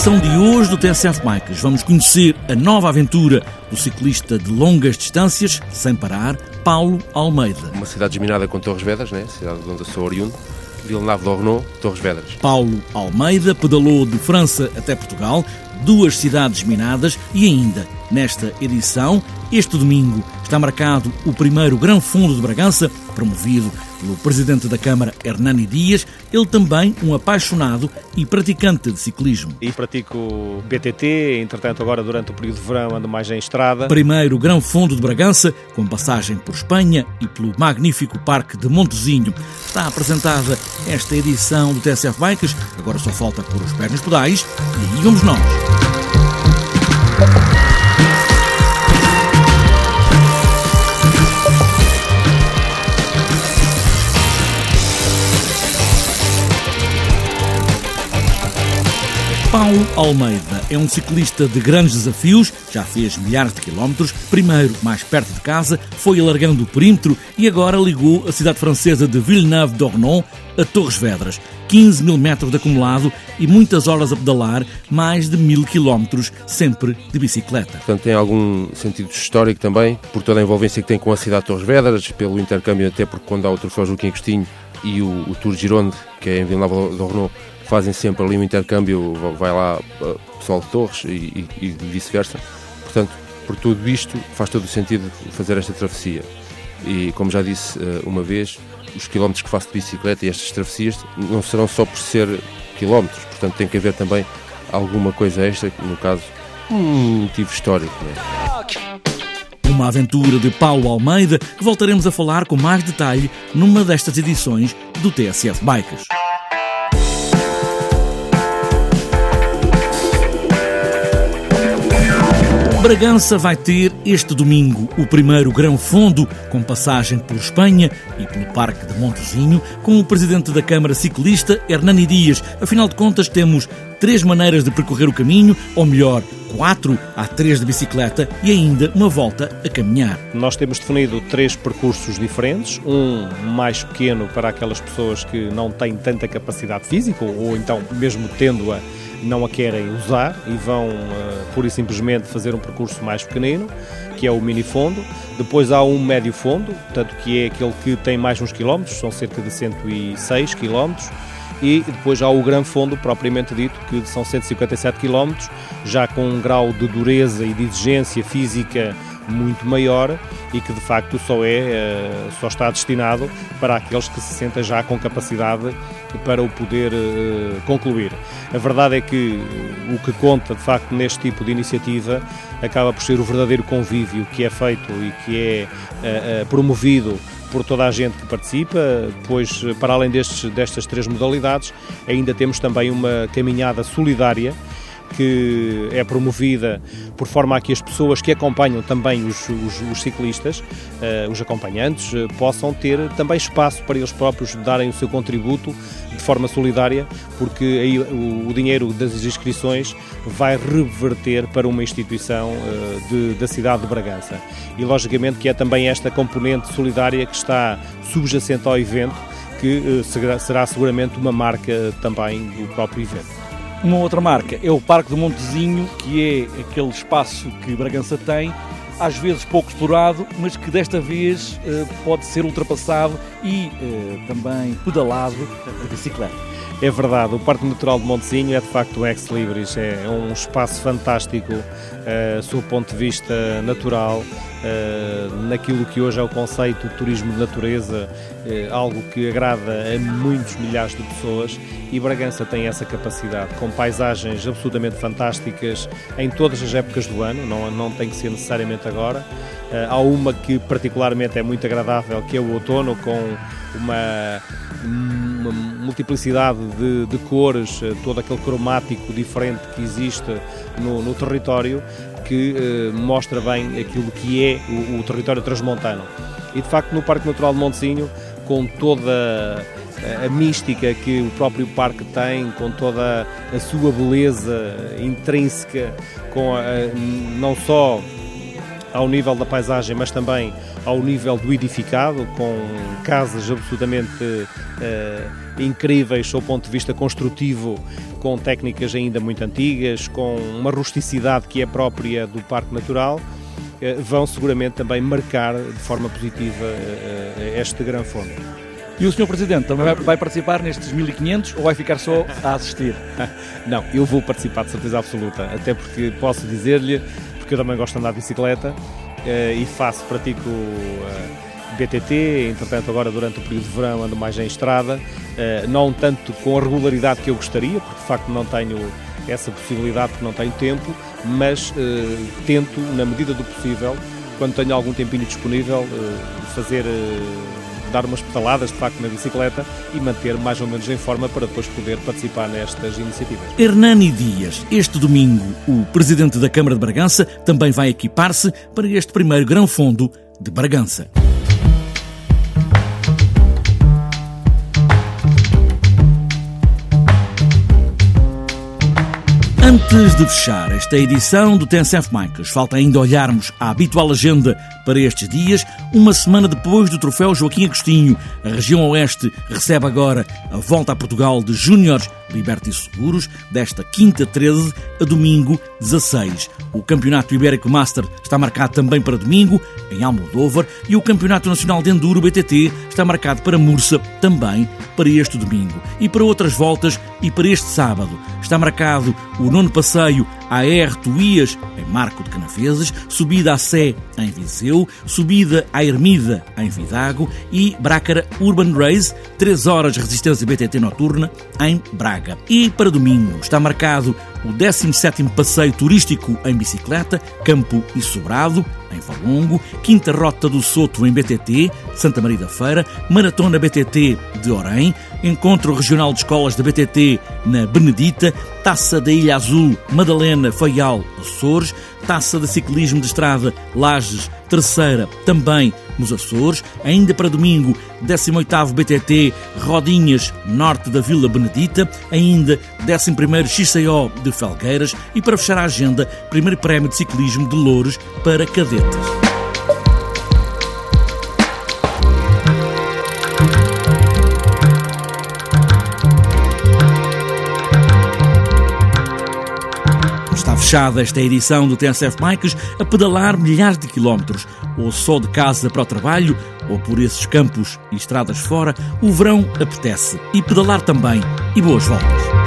edição de hoje do TSF Bikes vamos conhecer a nova aventura do ciclista de longas distâncias, sem parar, Paulo Almeida. Uma cidade geminada com Torres Vedras, né? cidade onde eu sou oriundo. Villeneuve d'Ornon, Torres Vedras. Paulo Almeida pedalou de França até Portugal, duas cidades minadas e ainda, nesta edição, este domingo, está marcado o primeiro Grão Fundo de Bragança, promovido pelo Presidente da Câmara, Hernani Dias, ele também um apaixonado e praticante de ciclismo. E pratico BTT, entretanto agora durante o período de verão ando mais em estrada. Primeiro Grão Fundo de Bragança, com passagem por Espanha e pelo magnífico Parque de Montezinho. Está apresentada esta edição do TSF Bikes, agora só falta pôr os pés nos pedais e aí vamos nós. Paulo Almeida é um ciclista de grandes desafios, já fez milhares de quilómetros. Primeiro, mais perto de casa, foi alargando o perímetro e agora ligou a cidade francesa de Villeneuve d'Ornon a Torres Vedras. 15 mil metros de acumulado e muitas horas a pedalar, mais de mil quilómetros, sempre de bicicleta. Portanto, tem algum sentido histórico também, por toda a envolvência que tem com a cidade de Torres Vedras, pelo intercâmbio, até porque quando há o troféu Joaquim Agostinho e o, o Tour Gironde, que é em Villeneuve d'Ornon, fazem sempre ali um intercâmbio, vai lá o pessoal de Torres e, e, vice-versa. Portanto, por tudo isto, faz todo o sentido fazer esta travessia. E, como já disse eh, uma vez, os quilómetros que faço de bicicleta e estas travessias não serão só por ser quilómetros, portanto, tem que haver também alguma coisa extra, no caso, um motivo histórico. Né? Uma aventura de Paulo Almeida que voltaremos a falar com mais detalhe numa destas edições do TSF Bikes. Bragança vai ter este domingo o primeiro grão fundo, com passagem por Espanha e pelo Parque de Montezinho, com o presidente da Câmara Ciclista, Hernani Dias. Afinal de contas, temos três maneiras de percorrer o caminho, ou melhor, quatro, há três de bicicleta e ainda uma volta a caminhar. Nós temos definido três percursos diferentes, um mais pequeno para aquelas pessoas que não têm tanta capacidade física ou então mesmo tendo-a não a querem usar e vão uh, pura e simplesmente fazer um percurso mais pequenino, que é o mini fundo. Depois há um médio fundo, portanto que é aquele que tem mais uns quilómetros, são cerca de 106 quilómetros. E depois há o grande fundo, propriamente dito, que são 157 quilómetros, já com um grau de dureza e de exigência física muito maior e que de facto só é eh, só está destinado para aqueles que se sentem já com capacidade para o poder eh, concluir. A verdade é que o que conta de facto neste tipo de iniciativa acaba por ser o verdadeiro convívio que é feito e que é eh, promovido por toda a gente que participa, pois para além destes, destas três modalidades, ainda temos também uma caminhada solidária que é promovida por forma a que as pessoas que acompanham também os, os, os ciclistas, uh, os acompanhantes, uh, possam ter também espaço para eles próprios darem o seu contributo de forma solidária, porque aí o, o dinheiro das inscrições vai reverter para uma instituição uh, de, da cidade de Bragança. E logicamente que é também esta componente solidária que está subjacente ao evento, que será, será seguramente uma marca também do próprio evento. Uma outra marca é o Parque do Montezinho, que é aquele espaço que Bragança tem, às vezes pouco explorado, mas que desta vez uh, pode ser ultrapassado e uh, também pedalado de bicicleta. É verdade, o Parque Natural de Montezinho é de facto um ex-libris, é um espaço fantástico uh, sob o ponto de vista natural, uh, naquilo que hoje é o conceito de turismo de natureza, uh, algo que agrada a muitos milhares de pessoas e Bragança tem essa capacidade, com paisagens absolutamente fantásticas em todas as épocas do ano, não, não tem que ser necessariamente agora. Há uma que particularmente é muito agradável, que é o outono, com uma multiplicidade de, de, cores, todo aquele cromático diferente que existe no, no território, que uh, mostra bem aquilo que é o, o, território transmontano. E de facto, no Parque Natural de Montezinho, com toda a, a mística que o próprio parque tem, com toda a sua beleza intrínseca, com a, não só ao nível da paisagem, mas também ao nível do edificado, com casas absolutamente uh, incríveis do ponto de vista construtivo, com técnicas ainda muito antigas, com uma rusticidade que é própria do Parque Natural, uh, vão seguramente também marcar de forma positiva uh, este Gran Fundo. E o Sr. Presidente também vai participar nestes 1500 ou vai ficar só a assistir? Não, eu vou participar de certeza absoluta, até porque posso dizer-lhe, porque eu também gosto de andar de bicicleta eh, e faço, pratico eh, BTT, entretanto agora durante o período de verão ando mais em estrada, eh, não tanto com a regularidade que eu gostaria, porque de facto não tenho essa possibilidade porque não tenho tempo, mas tento, na medida do possível, quando tenho algum tempinho disponível, fazer dar umas pedaladas de facto na bicicleta e manter mais ou menos em forma para depois poder participar nestas iniciativas. Hernani Dias, este domingo, o presidente da Câmara de Bragança também vai equipar-se para este primeiro grão fundo de Bragança. Antes de fechar esta edição do TNCF Micas, falta ainda olharmos a habitual agenda para estes dias. Uma semana depois do troféu Joaquim Agostinho, a região Oeste recebe agora a volta a Portugal de Júniores Liberty Seguros, desta quinta 13 a domingo 16. O Campeonato Ibérico Master está marcado também para domingo, em Almodóvar, e o Campeonato Nacional de Enduro BTT está marcado para Mursa, também para este domingo. E para outras voltas e para este sábado está marcado o nono passeio R Tuías, em Marco de Canafeses, subida à Sé, em Viseu, subida à Ermida, em Vidago e Brácara Urban Race, 3 horas resistência BTT noturna, em Braga. E para domingo está marcado o 17º passeio turístico em bicicleta, Campo e Sobrado, em Valongo, Quinta Rota do Soto em BTT, Santa Maria da Feira, Maratona BTT de Orém, Encontro Regional de Escolas da BTT na Benedita, Taça da Ilha Azul, Madalena, Faial, Açores, Taça de Ciclismo de Estrada, Lages, terceira também nos Açores, ainda para domingo, 18º BTT, Rodinhas, norte da Vila Benedita, ainda 11º XCO de Felgueiras e para fechar a agenda, primeiro prémio de ciclismo de Louros para cadetes. Fechada esta edição do TSF Bikes a pedalar milhares de quilómetros, ou só de casa para o trabalho, ou por esses campos e estradas fora, o verão apetece. E pedalar também. E boas voltas.